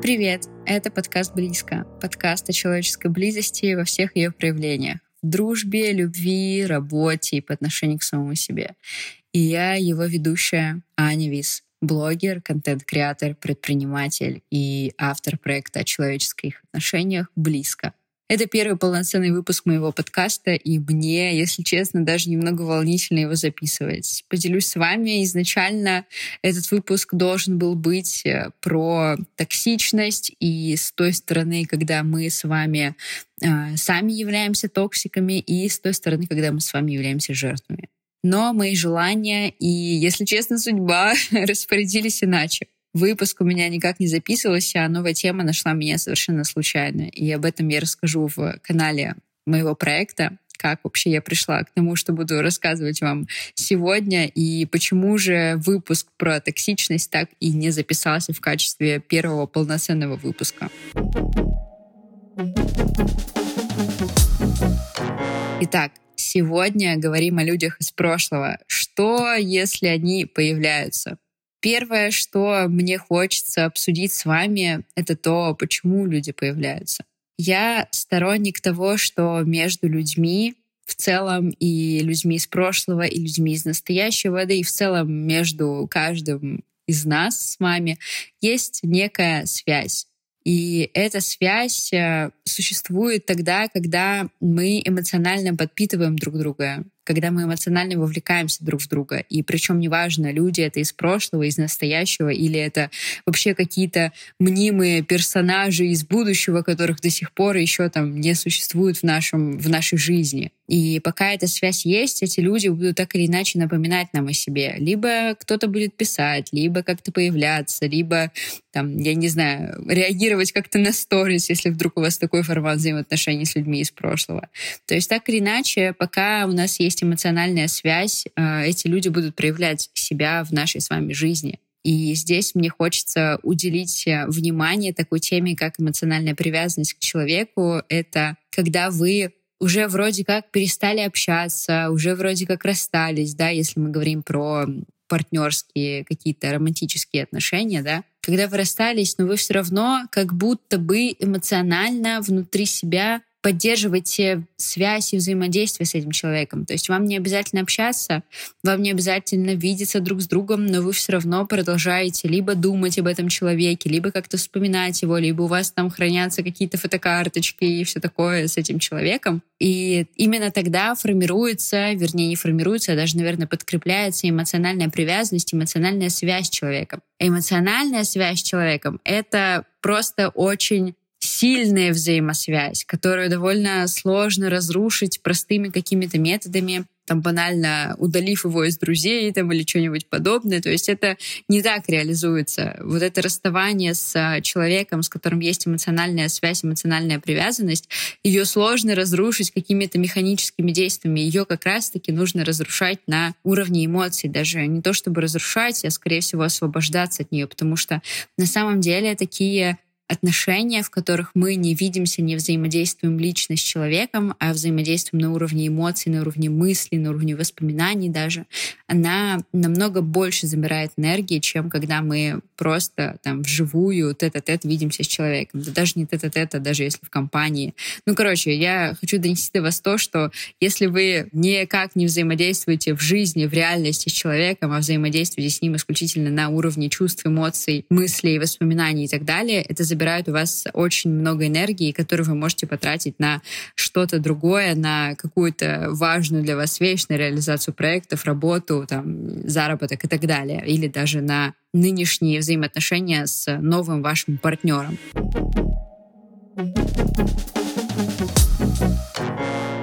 Привет! Это подкаст «Близко». Подкаст о человеческой близости во всех ее проявлениях. В дружбе, любви, работе и по отношению к самому себе. И я его ведущая Аня Вис блогер, контент-креатор, предприниматель и автор проекта о человеческих отношениях «Близко». Это первый полноценный выпуск моего подкаста, и мне, если честно, даже немного волнительно его записывать. Поделюсь с вами, изначально этот выпуск должен был быть э, про токсичность, и с той стороны, когда мы с вами э, сами являемся токсиками, и с той стороны, когда мы с вами являемся жертвами но мои желания и, если честно, судьба распорядились иначе. Выпуск у меня никак не записывался, а новая тема нашла меня совершенно случайно. И об этом я расскажу в канале моего проекта, как вообще я пришла к тому, что буду рассказывать вам сегодня, и почему же выпуск про токсичность так и не записался в качестве первого полноценного выпуска. Итак, Сегодня говорим о людях из прошлого. Что, если они появляются? Первое, что мне хочется обсудить с вами, это то, почему люди появляются. Я сторонник того, что между людьми в целом и людьми из прошлого, и людьми из настоящего, да и в целом между каждым из нас с вами есть некая связь. И эта связь э, существует тогда, когда мы эмоционально подпитываем друг друга, когда мы эмоционально вовлекаемся друг в друга. И причем неважно, люди это из прошлого, из настоящего, или это вообще какие-то мнимые персонажи из будущего, которых до сих пор еще там не существует в, нашем, в нашей жизни. И пока эта связь есть, эти люди будут так или иначе напоминать нам о себе. Либо кто-то будет писать, либо как-то появляться, либо, там, я не знаю, реагировать как-то на сторис, если вдруг у вас такой формат взаимоотношений с людьми из прошлого. То есть так или иначе, пока у нас есть эмоциональная связь, э, эти люди будут проявлять себя в нашей с вами жизни. И здесь мне хочется уделить э, внимание такой теме, как эмоциональная привязанность к человеку. Это когда вы уже вроде как перестали общаться, уже вроде как расстались, да, если мы говорим про партнерские какие-то романтические отношения, да, когда вы расстались, но вы все равно как будто бы эмоционально внутри себя поддерживайте связь и взаимодействие с этим человеком. То есть вам не обязательно общаться, вам не обязательно видеться друг с другом, но вы все равно продолжаете либо думать об этом человеке, либо как-то вспоминать его, либо у вас там хранятся какие-то фотокарточки и все такое с этим человеком. И именно тогда формируется, вернее, не формируется, а даже, наверное, подкрепляется эмоциональная привязанность, эмоциональная связь с человеком. Эмоциональная связь с человеком — это просто очень сильная взаимосвязь, которую довольно сложно разрушить простыми какими-то методами, там банально удалив его из друзей там, или что-нибудь подобное. То есть это не так реализуется. Вот это расставание с а, человеком, с которым есть эмоциональная связь, эмоциональная привязанность, ее сложно разрушить какими-то механическими действиями. Ее как раз-таки нужно разрушать на уровне эмоций. Даже не то чтобы разрушать, а скорее всего освобождаться от нее, потому что на самом деле такие отношения, в которых мы не видимся, не взаимодействуем лично с человеком, а взаимодействуем на уровне эмоций, на уровне мыслей, на уровне воспоминаний даже, она намного больше забирает энергии, чем когда мы просто там вживую тет-а-тет видимся с человеком. Да даже не тет-а-тет, а даже если в компании. Ну, короче, я хочу донести до вас то, что если вы никак не взаимодействуете в жизни, в реальности с человеком, а взаимодействуете с ним исключительно на уровне чувств, эмоций, мыслей, воспоминаний и так далее, это забирают у вас очень много энергии, которую вы можете потратить на что-то другое, на какую-то важную для вас вещь, на реализацию проектов, работу, там, заработок и так далее. Или даже на нынешние взаимоотношения с новым вашим партнером.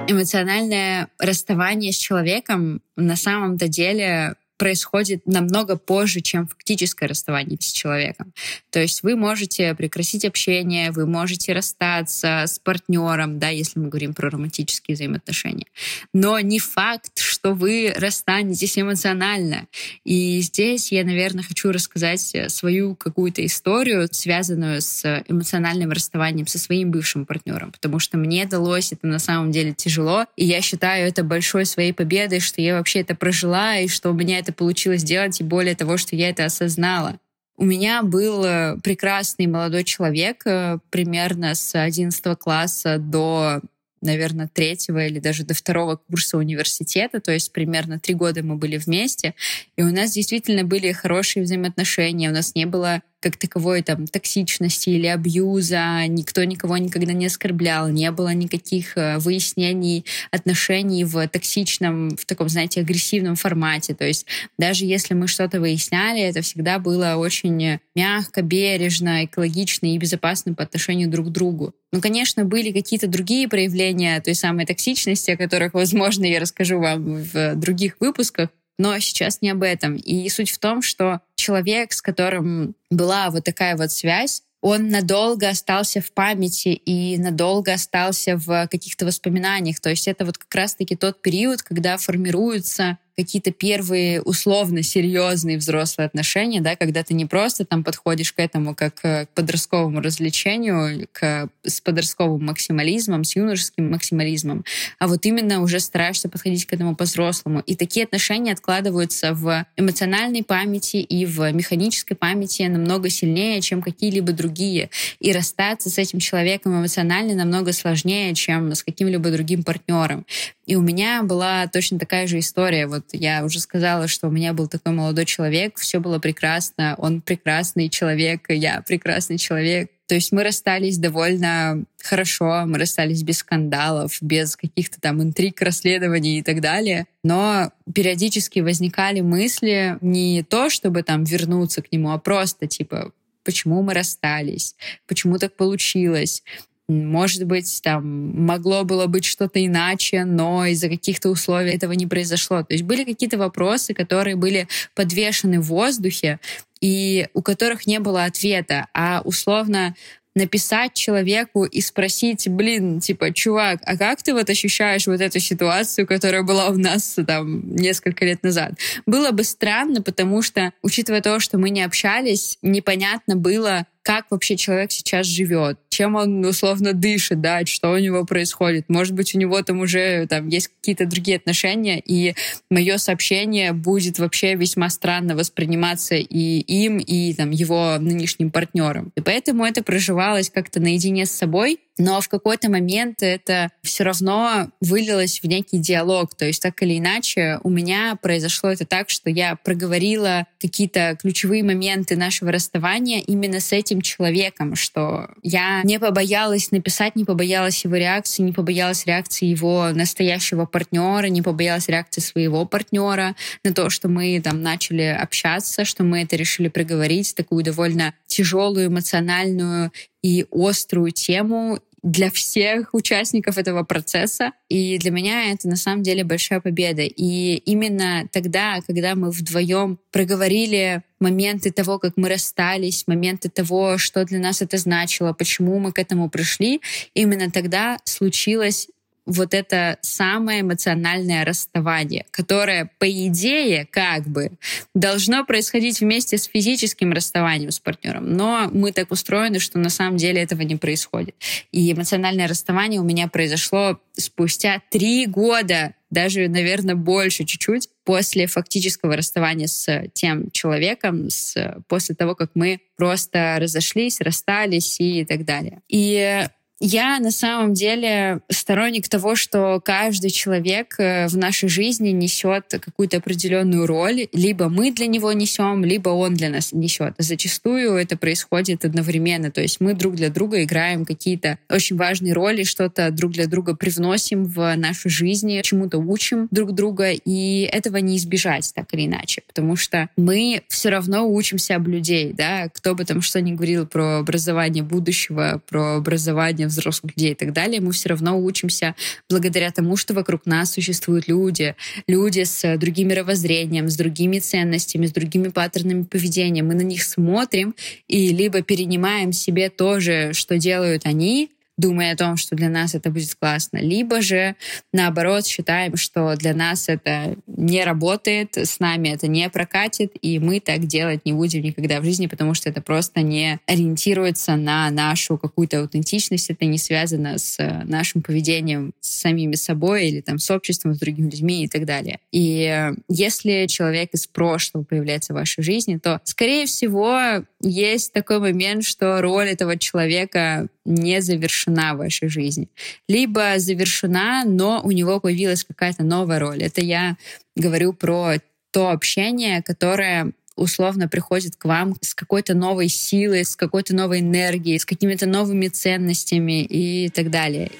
Эмоциональное расставание с человеком на самом-то деле происходит намного позже, чем фактическое расставание с человеком. То есть вы можете прекратить общение, вы можете расстаться с партнером, да, если мы говорим про романтические взаимоотношения. Но не факт, что вы расстанетесь эмоционально. И здесь я, наверное, хочу рассказать свою какую-то историю, связанную с эмоциональным расставанием со своим бывшим партнером, потому что мне далось это на самом деле тяжело, и я считаю это большой своей победой, что я вообще это прожила, и что у меня это получилось сделать, и более того, что я это осознала. У меня был э, прекрасный молодой человек э, примерно с 11 класса до наверное, третьего или даже до второго курса университета, то есть примерно три года мы были вместе, и у нас действительно были хорошие взаимоотношения, у нас не было как таковой там токсичности или абьюза, никто никого никогда не оскорблял, не было никаких э, выяснений отношений в токсичном, в таком, знаете, агрессивном формате. То есть даже если мы что-то выясняли, это всегда было очень мягко, бережно, экологично и безопасно по отношению друг к другу. Ну, конечно, были какие-то другие проявления той самой токсичности, о которых, возможно, я расскажу вам в других выпусках, но сейчас не об этом. И суть в том, что человек, с которым была вот такая вот связь, он надолго остался в памяти и надолго остался в каких-то воспоминаниях. То есть это вот как раз-таки тот период, когда формируются какие-то первые условно серьезные взрослые отношения, да, когда ты не просто там подходишь к этому как к подростковому развлечению, к, с подростковым максимализмом, с юношеским максимализмом, а вот именно уже стараешься подходить к этому по-взрослому. И такие отношения откладываются в эмоциональной памяти и в механической памяти намного сильнее, чем какие-либо другие. И расстаться с этим человеком эмоционально намного сложнее, чем с каким-либо другим партнером. И у меня была точно такая же история. Вот я уже сказала, что у меня был такой молодой человек, все было прекрасно, он прекрасный человек, я прекрасный человек. То есть мы расстались довольно хорошо, мы расстались без скандалов, без каких-то там интриг, расследований и так далее. Но периодически возникали мысли не то, чтобы там вернуться к нему, а просто типа почему мы расстались, почему так получилось, может быть, там могло было быть что-то иначе, но из-за каких-то условий этого не произошло. То есть были какие-то вопросы, которые были подвешены в воздухе, и у которых не было ответа, а условно написать человеку и спросить, блин, типа, чувак, а как ты вот ощущаешь вот эту ситуацию, которая была у нас там несколько лет назад? Было бы странно, потому что, учитывая то, что мы не общались, непонятно было, как вообще человек сейчас живет, чем он условно дышит, да, что у него происходит. Может быть, у него там уже там есть какие-то другие отношения, и мое сообщение будет вообще весьма странно восприниматься и им, и там его нынешним партнером. И поэтому это проживалось как-то наедине с собой, но в какой-то момент это все равно вылилось в некий диалог. То есть так или иначе у меня произошло это так, что я проговорила какие-то ключевые моменты нашего расставания именно с этим человеком, что я не побоялась написать, не побоялась его реакции, не побоялась реакции его настоящего партнера, не побоялась реакции своего партнера на то, что мы там начали общаться, что мы это решили проговорить, такую довольно тяжелую, эмоциональную и острую тему для всех участников этого процесса. И для меня это на самом деле большая победа. И именно тогда, когда мы вдвоем проговорили моменты того, как мы расстались, моменты того, что для нас это значило, почему мы к этому пришли, именно тогда случилось вот это самое эмоциональное расставание, которое, по идее, как бы должно происходить вместе с физическим расставанием с партнером. Но мы так устроены, что на самом деле этого не происходит. И эмоциональное расставание у меня произошло спустя три года, даже, наверное, больше чуть-чуть, после фактического расставания с тем человеком, с, после того, как мы просто разошлись, расстались и так далее. И я на самом деле сторонник того, что каждый человек э, в нашей жизни несет какую-то определенную роль. Либо мы для него несем, либо он для нас несет. Зачастую это происходит одновременно. То есть мы друг для друга играем какие-то очень важные роли, что-то друг для друга привносим в нашу жизнь, чему-то учим друг друга, и этого не избежать так или иначе, потому что мы все равно учимся об людей, да, кто бы там что ни говорил про образование будущего, про образование взрослых людей и так далее, мы все равно учимся благодаря тому, что вокруг нас существуют люди, люди с другим мировоззрением, с другими ценностями, с другими паттернами поведения. Мы на них смотрим и либо перенимаем себе то же, что делают они, думая о том, что для нас это будет классно, либо же наоборот считаем, что для нас это не работает, с нами это не прокатит, и мы так делать не будем никогда в жизни, потому что это просто не ориентируется на нашу какую-то аутентичность, это не связано с нашим поведением с самими собой или там с обществом, с другими людьми и так далее. И если человек из прошлого появляется в вашей жизни, то, скорее всего, есть такой момент, что роль этого человека не завершена в вашей жизни. Либо завершена, но у него появилась какая-то новая роль. Это я говорю про то общение, которое условно приходит к вам с какой-то новой силой, с какой-то новой энергией, с какими-то новыми ценностями и так далее.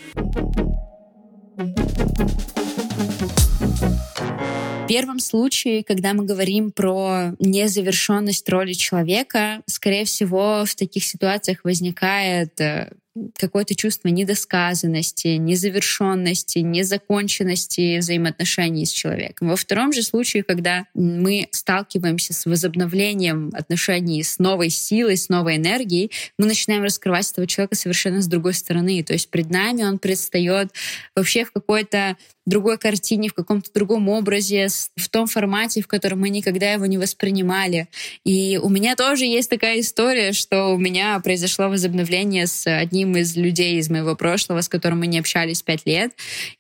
В первом случае, когда мы говорим про незавершенность роли человека, скорее всего, в таких ситуациях возникает э, какое-то чувство недосказанности, незавершенности, незаконченности взаимоотношений с человеком. Во втором же случае, когда мы сталкиваемся с возобновлением отношений с новой силой, с новой энергией, мы начинаем раскрывать этого человека совершенно с другой стороны. То есть пред нами он предстает вообще в какой-то другой картине, в каком-то другом образе, в том формате, в котором мы никогда его не воспринимали. И у меня тоже есть такая история, что у меня произошло возобновление с одним из людей из моего прошлого, с которым мы не общались пять лет.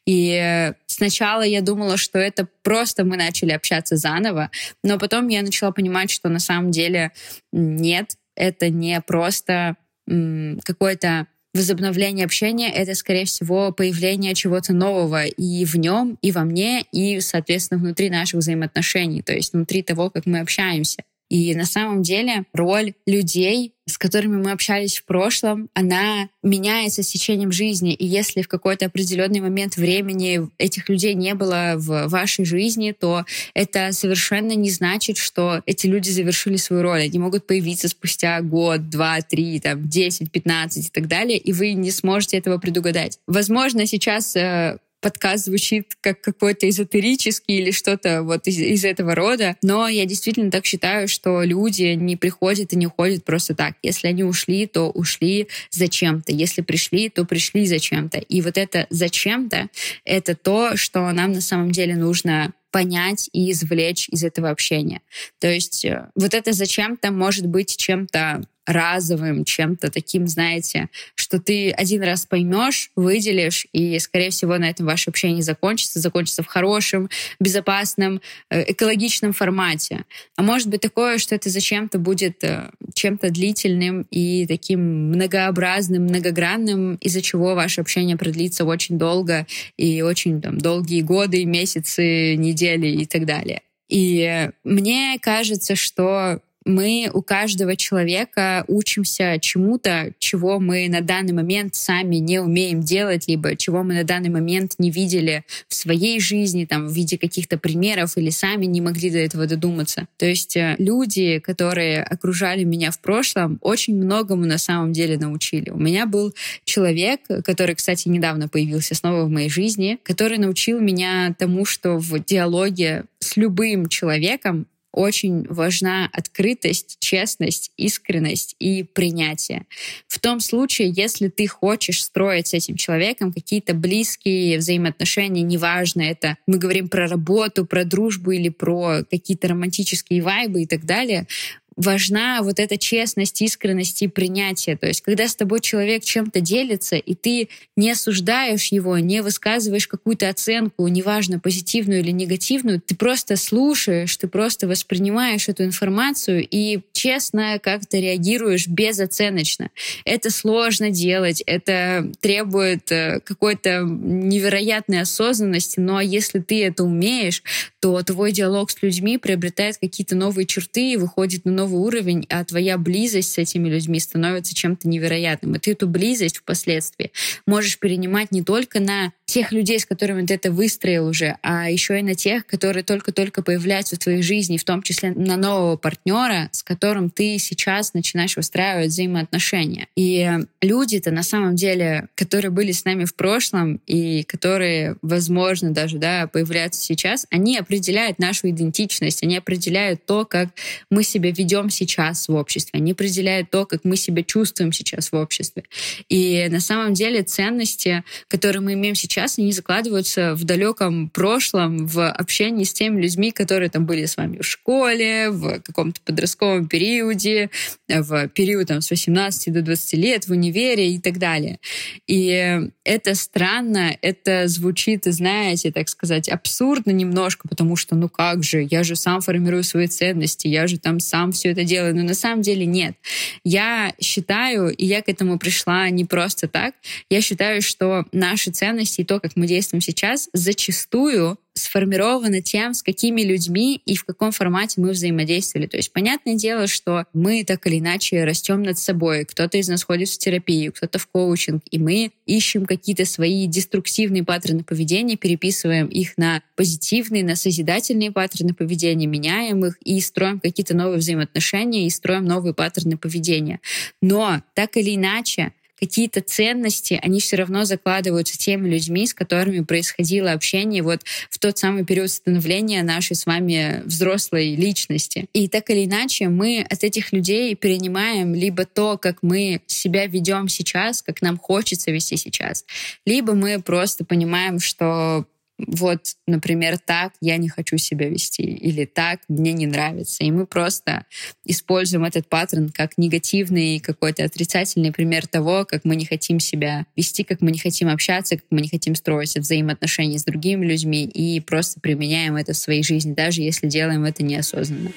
И сначала я думала, что это просто мы начали общаться заново, но потом я начала понимать, что на самом деле нет, это не просто какой-то возобновление общения — это, скорее всего, появление чего-то нового и в нем, и во мне, и, соответственно, внутри наших взаимоотношений, то есть внутри того, как мы общаемся. И на самом деле роль людей, с которыми мы общались в прошлом, она меняется с течением жизни. И если в какой-то определенный момент времени этих людей не было в вашей жизни, то это совершенно не значит, что эти люди завершили свою роль. Они могут появиться спустя год, два, три, там, десять, пятнадцать и так далее, и вы не сможете этого предугадать. Возможно, сейчас э, подкаст звучит как какой-то эзотерический или что-то вот из, из этого рода, но я действительно так считаю, что люди не приходят и не уходят просто так. Если они ушли, то ушли зачем-то. Если пришли, то пришли зачем-то. И вот это зачем-то — это то, что нам на самом деле нужно понять и извлечь из этого общения. То есть э, вот это зачем-то может быть чем-то разовым, чем-то таким, знаете, что ты один раз поймешь, выделишь, и, скорее всего, на этом ваше общение закончится, закончится в хорошем, безопасном, э, экологичном формате. А может быть такое, что это зачем-то будет э, чем-то длительным и таким многообразным, многогранным, из-за чего ваше общение продлится очень долго и очень там, долгие годы, месяцы, недели и так далее. И мне кажется, что мы у каждого человека учимся чему-то, чего мы на данный момент сами не умеем делать, либо чего мы на данный момент не видели в своей жизни, там, в виде каких-то примеров, или сами не могли до этого додуматься. То есть э, люди, которые окружали меня в прошлом, очень многому на самом деле научили. У меня был человек, который, кстати, недавно появился снова в моей жизни, который научил меня тому, что в диалоге с любым человеком очень важна открытость, честность, искренность и принятие. В том случае, если ты хочешь строить с этим человеком какие-то близкие взаимоотношения, неважно, это мы говорим про работу, про дружбу или про какие-то романтические вайбы и так далее, важна вот эта честность, искренность и принятие. То есть, когда с тобой человек чем-то делится, и ты не осуждаешь его, не высказываешь какую-то оценку, неважно, позитивную или негативную, ты просто слушаешь, ты просто воспринимаешь эту информацию и честно как-то реагируешь безоценочно. Это сложно делать, это требует э, какой-то невероятной осознанности, но если ты это умеешь, то твой диалог с людьми приобретает какие-то новые черты и выходит на новый уровень, а твоя близость с этими людьми становится чем-то невероятным. И ты эту близость впоследствии можешь перенимать не только на тех людей, с которыми ты это выстроил уже, а еще и на тех, которые только-только появляются в твоей жизни, в том числе на нового партнера, с которым ты сейчас начинаешь выстраивать взаимоотношения. И люди-то на самом деле, которые были с нами в прошлом и которые, возможно, даже да, появляются сейчас, они определяют нашу идентичность, они определяют то, как мы себя ведем сейчас в обществе, они определяют то, как мы себя чувствуем сейчас в обществе. И на самом деле ценности, которые мы имеем сейчас они закладываются в далеком прошлом, в общении с теми людьми, которые там были с вами в школе, в каком-то подростковом периоде, в период там, с 18 до 20 лет, в универе и так далее. И это странно, это звучит, знаете, так сказать, абсурдно немножко, потому что, ну как же, я же сам формирую свои ценности, я же там сам все это делаю. Но на самом деле нет. Я считаю, и я к этому пришла не просто так, я считаю, что наши ценности и то, как мы действуем сейчас, зачастую сформировано тем, с какими людьми и в каком формате мы взаимодействовали. То есть, понятное дело, что мы так или иначе растем над собой. Кто-то из нас ходит в терапию, кто-то в коучинг, и мы ищем какие-то свои деструктивные паттерны поведения, переписываем их на позитивные, на созидательные паттерны поведения, меняем их и строим какие-то новые взаимоотношения и строим новые паттерны поведения. Но так или иначе, какие-то ценности, они все равно закладываются теми людьми, с которыми происходило общение вот в тот самый период становления нашей с вами взрослой личности. И так или иначе мы от этих людей перенимаем либо то, как мы себя ведем сейчас, как нам хочется вести сейчас, либо мы просто понимаем, что вот, например, так я не хочу себя вести, или так мне не нравится. И мы просто используем этот паттерн как негативный, какой-то отрицательный пример того, как мы не хотим себя вести, как мы не хотим общаться, как мы не хотим строить взаимоотношения с другими людьми, и просто применяем это в своей жизни, даже если делаем это неосознанно.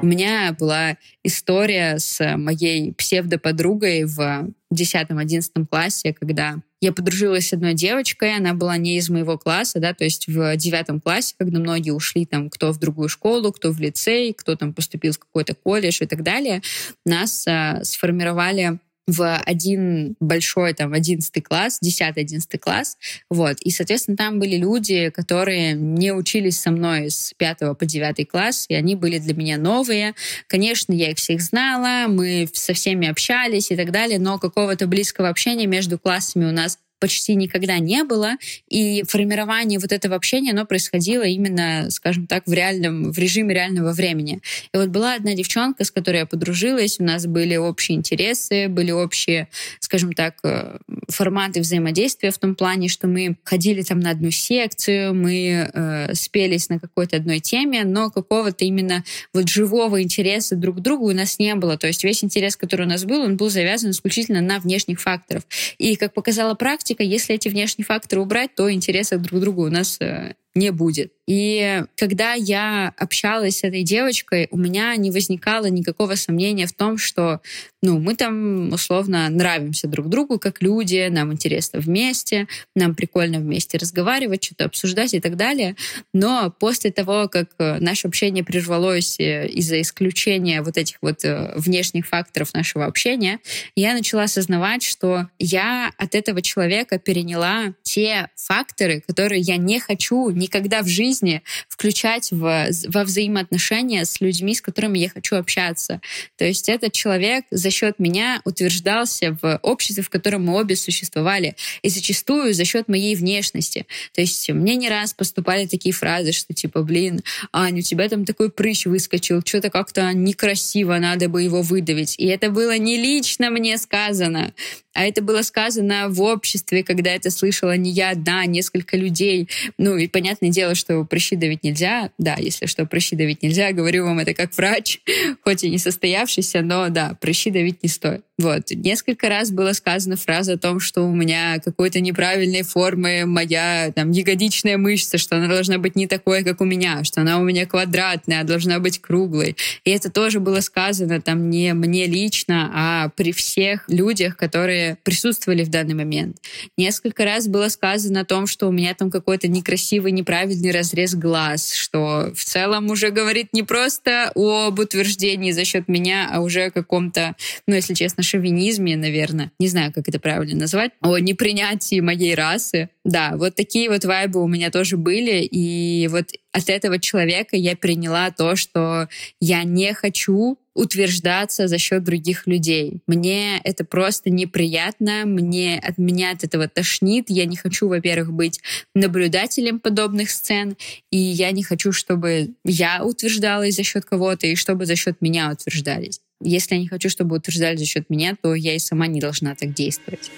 У меня была история с моей псевдоподругой в 10-11 классе, когда я подружилась с одной девочкой, она была не из моего класса, да, то есть в девятом классе, когда многие ушли там, кто в другую школу, кто в лицей, кто там поступил в какой-то колледж и так далее, нас а, сформировали в один большой, там, одиннадцатый класс, десятый, одиннадцатый класс, вот, и, соответственно, там были люди, которые не учились со мной с пятого по девятый класс, и они были для меня новые. Конечно, я их всех знала, мы со всеми общались и так далее, но какого-то близкого общения между классами у нас почти никогда не было, и формирование вот этого общения, оно происходило именно, скажем так, в реальном, в режиме реального времени. И вот была одна девчонка, с которой я подружилась, у нас были общие интересы, были общие, скажем так, э, форматы взаимодействия в том плане, что мы ходили там на одну секцию, мы э, спелись на какой-то одной теме, но какого-то именно вот живого интереса друг к другу у нас не было. То есть весь интерес, который у нас был, он был завязан исключительно на внешних факторов. И, как показала практика, практика, если эти внешние факторы убрать, то интереса друг к другу у нас э, не будет. И когда я общалась с этой девочкой, у меня не возникало никакого сомнения в том, что ну, мы там условно нравимся друг другу как люди, нам интересно вместе, нам прикольно вместе разговаривать, что-то обсуждать и так далее. Но после того, как э, наше общение прервалось э, из-за исключения вот этих вот э, внешних факторов нашего общения, я начала осознавать, что я от этого человека переняла те факторы, которые я не хочу никогда в жизни включать в, во взаимоотношения с людьми, с которыми я хочу общаться. То есть этот человек за счет меня утверждался в обществе, в котором мы обе существовали, и зачастую за счет моей внешности. То есть мне не раз поступали такие фразы, что типа, блин, Аня, у тебя там такой прыщ выскочил, что-то как-то некрасиво, надо бы его выдавить. И это было не лично мне сказано, а это было сказано в обществе, когда это слышала не я одна, а несколько людей. Ну и понятное дело, что прыщи давить нельзя. Да, если что, прыщи давить нельзя. Говорю вам это как врач, хоть и не состоявшийся, но да, прыщи давить не стоит. Вот. Несколько раз была сказана фраза о том, что у меня какой-то неправильной формы моя там ягодичная мышца, что она должна быть не такой, как у меня, что она у меня квадратная, а должна быть круглой. И это тоже было сказано там не мне лично, а при всех людях, которые присутствовали в данный момент. Несколько раз было сказано о том, что у меня там какой-то некрасивый, неправильный разрез глаз, что в целом уже говорит не просто об утверждении за счет меня, а уже о каком-то, ну, если честно, шовинизме, наверное, не знаю, как это правильно назвать, о непринятии моей расы. Да, вот такие вот вайбы у меня тоже были, и вот от этого человека я приняла то, что я не хочу утверждаться за счет других людей. Мне это просто неприятно, мне от меня от этого тошнит. Я не хочу, во-первых, быть наблюдателем подобных сцен, и я не хочу, чтобы я утверждалась за счет кого-то, и чтобы за счет меня утверждались. Если я не хочу, чтобы утверждали за счет меня, то я и сама не должна так действовать.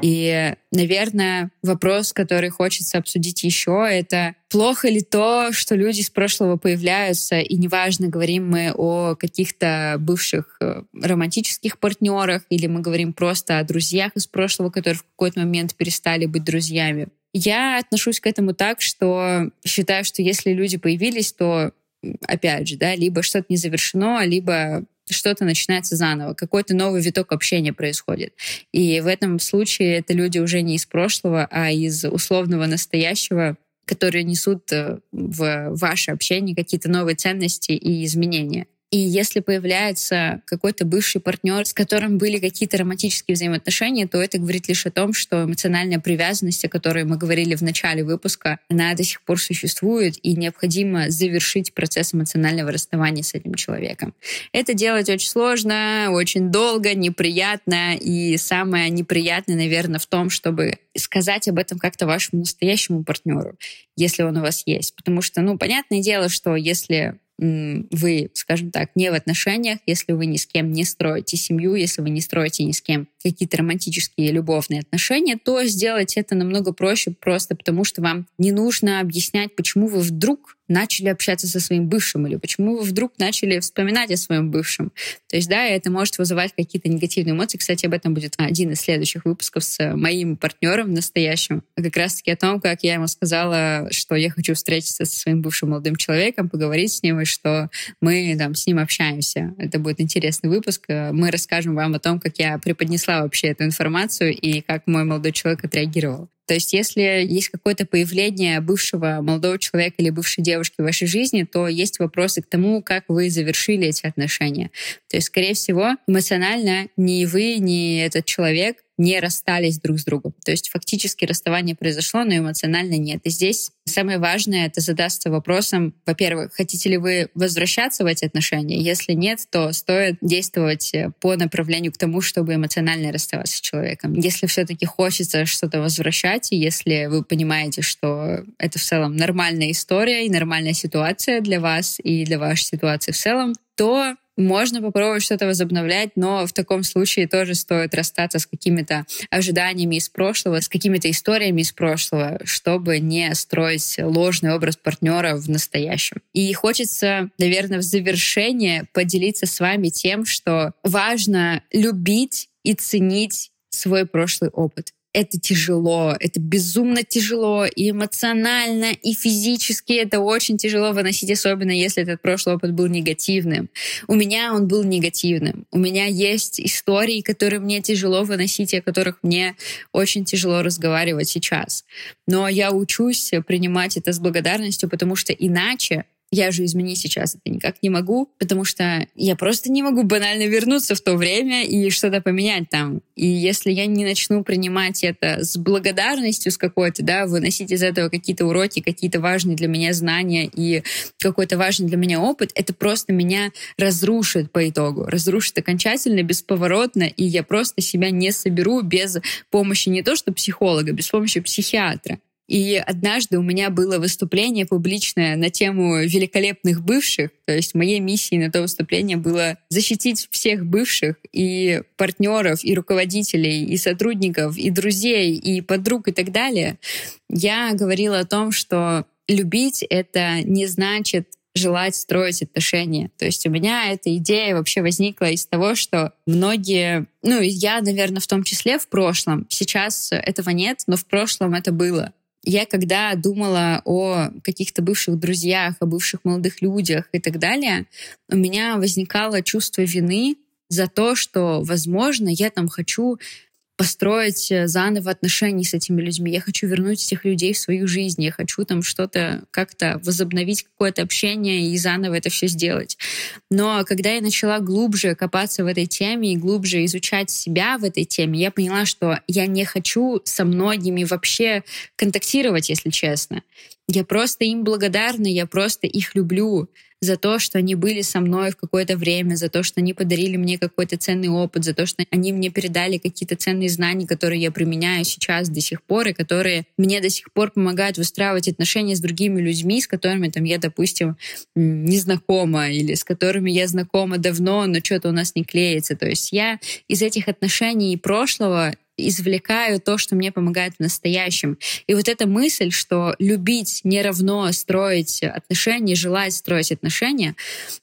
И, наверное, вопрос, который хочется обсудить еще, это плохо ли то, что люди из прошлого появляются, и неважно, говорим мы о каких-то бывших э, романтических партнерах, или мы говорим просто о друзьях из прошлого, которые в какой-то момент перестали быть друзьями. Я отношусь к этому так, что считаю, что если люди появились, то опять же, да, либо что-то не завершено, либо что-то начинается заново, какой-то новый виток общения происходит. И в этом случае это люди уже не из прошлого, а из условного настоящего, которые несут э, в ваше общение какие-то новые ценности и изменения. И если появляется какой-то бывший партнер, с которым были какие-то романтические взаимоотношения, то это говорит лишь о том, что эмоциональная привязанность, о которой мы говорили в начале выпуска, она до сих пор существует, и необходимо завершить процесс эмоционального расставания с этим человеком. Это делать очень сложно, очень долго, неприятно, и самое неприятное, наверное, в том, чтобы сказать об этом как-то вашему настоящему партнеру, если он у вас есть. Потому что, ну, понятное дело, что если вы, скажем так, не в отношениях, если вы ни с кем не строите семью, если вы не строите ни с кем какие-то романтические любовные отношения, то сделать это намного проще просто потому, что вам не нужно объяснять, почему вы вдруг начали общаться со своим бывшим или почему вы вдруг начали вспоминать о своем бывшем. То есть, да, это может вызывать какие-то негативные эмоции. Кстати, об этом будет один из следующих выпусков с моим партнером настоящим. Как раз-таки о том, как я ему сказала, что я хочу встретиться со своим бывшим молодым человеком, поговорить с ним, и что мы там с ним общаемся. Это будет интересный выпуск. Мы расскажем вам о том, как я преподнесла вообще эту информацию и как мой молодой человек отреагировал. То есть если есть какое-то появление бывшего молодого человека или бывшей девушки в вашей жизни, то есть вопросы к тому, как вы завершили эти отношения. То есть, скорее всего, эмоционально ни вы, ни этот человек не расстались друг с другом. То есть фактически расставание произошло, но эмоционально нет. И здесь самое важное — это задаться вопросом, во-первых, хотите ли вы возвращаться в эти отношения? Если нет, то стоит действовать по направлению к тому, чтобы эмоционально расставаться с человеком. Если все-таки хочется что-то возвращать, и если вы понимаете, что это в целом нормальная история и нормальная ситуация для вас и для вашей ситуации в целом, то можно попробовать что-то возобновлять, но в таком случае тоже стоит расстаться с какими-то ожиданиями из прошлого, с какими-то историями из прошлого, чтобы не строить ложный образ партнера в настоящем. И хочется, наверное, в завершение поделиться с вами тем, что важно любить и ценить свой прошлый опыт это тяжело, это безумно тяжело и эмоционально, и физически это очень тяжело выносить, особенно если этот прошлый опыт был негативным. У меня он был негативным. У меня есть истории, которые мне тяжело выносить, о которых мне очень тяжело разговаривать сейчас. Но я учусь принимать это с благодарностью, потому что иначе я же изменить сейчас это никак не могу, потому что я просто не могу банально вернуться в то время и что-то поменять там. И если я не начну принимать это с благодарностью с какой-то, да, выносить из этого какие-то уроки, какие-то важные для меня знания и какой-то важный для меня опыт, это просто меня разрушит по итогу, разрушит окончательно, бесповоротно, и я просто себя не соберу без помощи не то что психолога, без помощи психиатра. И однажды у меня было выступление публичное на тему великолепных бывших. То есть моей миссией на то выступление было защитить всех бывших и партнеров, и руководителей, и сотрудников, и друзей, и подруг и так далее. Я говорила о том, что любить — это не значит желать строить отношения. То есть у меня эта идея вообще возникла из того, что многие, ну, я, наверное, в том числе в прошлом, сейчас этого нет, но в прошлом это было. Я когда думала о каких-то бывших друзьях, о бывших молодых людях и так далее, у меня возникало чувство вины за то, что, возможно, я там хочу построить э, заново отношения с этими людьми. Я хочу вернуть этих людей в свою жизнь. Я хочу там что-то как-то возобновить какое-то общение и заново это все сделать. Но когда я начала глубже копаться в этой теме и глубже изучать себя в этой теме, я поняла, что я не хочу со многими вообще контактировать, если честно. Я просто им благодарна, я просто их люблю за то, что они были со мной в какое-то время, за то, что они подарили мне какой-то ценный опыт, за то, что они мне передали какие-то ценные знания, которые я применяю сейчас до сих пор, и которые мне до сих пор помогают выстраивать отношения с другими людьми, с которыми там я, допустим, не знакома, или с которыми я знакома давно, но что-то у нас не клеится. То есть я из этих отношений прошлого извлекаю то, что мне помогает в настоящем. И вот эта мысль, что любить не равно строить отношения, желать строить отношения,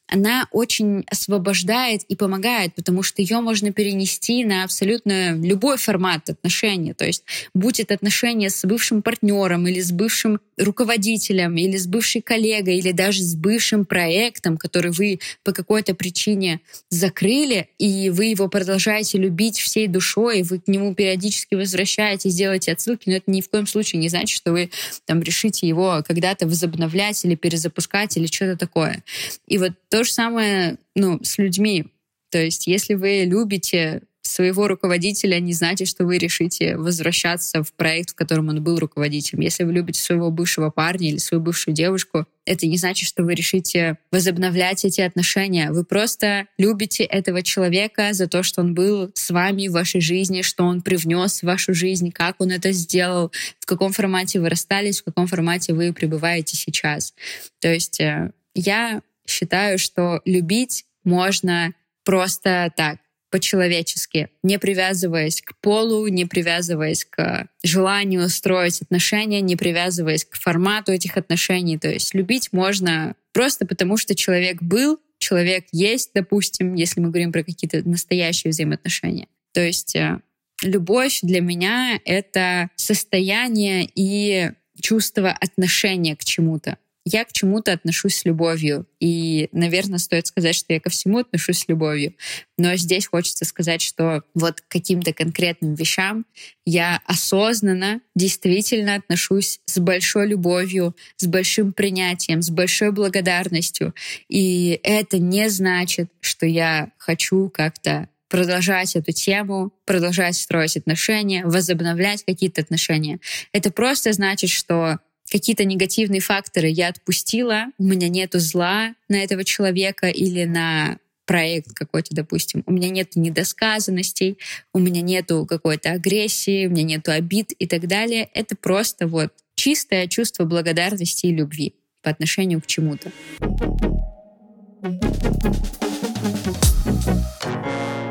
она очень освобождает и помогает, потому что ее можно перенести на абсолютно любой формат отношений. То есть, будь это отношения с бывшим партнером или с бывшим руководителем, или с бывшей коллегой, или даже с бывшим проектом, который вы по какой-то причине закрыли, и вы его продолжаете любить всей душой, вы к нему периодически возвращаетесь, делаете отсылки, но это ни в коем случае не значит, что вы там решите его когда-то возобновлять или перезапускать или что-то такое. И вот то же самое ну, с людьми. То есть если вы любите своего руководителя не значит, что вы решите возвращаться в проект, в котором он был руководителем. Если вы любите своего бывшего парня или свою бывшую девушку, это не значит, что вы решите возобновлять эти отношения. Вы просто любите этого человека за то, что он был с вами в вашей жизни, что он привнес в вашу жизнь, как он это сделал, в каком формате вы расстались, в каком формате вы пребываете сейчас. То есть э, я считаю, что любить можно просто так, по-человечески, не привязываясь к полу, не привязываясь к желанию строить отношения, не привязываясь к формату этих отношений. То есть любить можно просто потому, что человек был, человек есть, допустим, если мы говорим про какие-то настоящие взаимоотношения. То есть э, любовь для меня — это состояние и чувство отношения к чему-то я к чему-то отношусь с любовью. И, наверное, стоит сказать, что я ко всему отношусь с любовью. Но здесь хочется сказать, что вот к каким-то конкретным вещам я осознанно, действительно отношусь с большой любовью, с большим принятием, с большой благодарностью. И это не значит, что я хочу как-то продолжать эту тему, продолжать строить отношения, возобновлять какие-то отношения. Это просто значит, что какие-то негативные факторы я отпустила, у меня нету зла на этого человека или на проект какой-то, допустим, у меня нет недосказанностей, у меня нету какой-то агрессии, у меня нету обид и так далее. Это просто вот чистое чувство благодарности и любви по отношению к чему-то.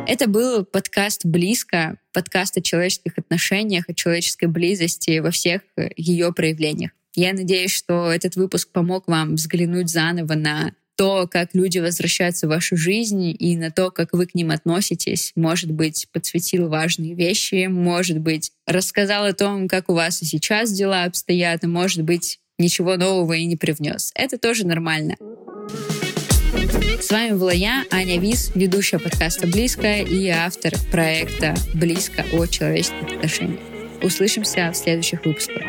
Это был подкаст «Близко», подкаст о человеческих отношениях, о человеческой близости во всех ее проявлениях. Я надеюсь, что этот выпуск помог вам взглянуть заново на то, как люди возвращаются в вашу жизнь и на то, как вы к ним относитесь. Может быть, подсветил важные вещи, может быть, рассказал о том, как у вас и сейчас дела обстоят, и, может быть, ничего нового и не привнес. Это тоже нормально. С вами была я, Аня Вис, ведущая подкаста «Близко» и автор проекта «Близко» о человеческих отношениях. Услышимся в следующих выпусках.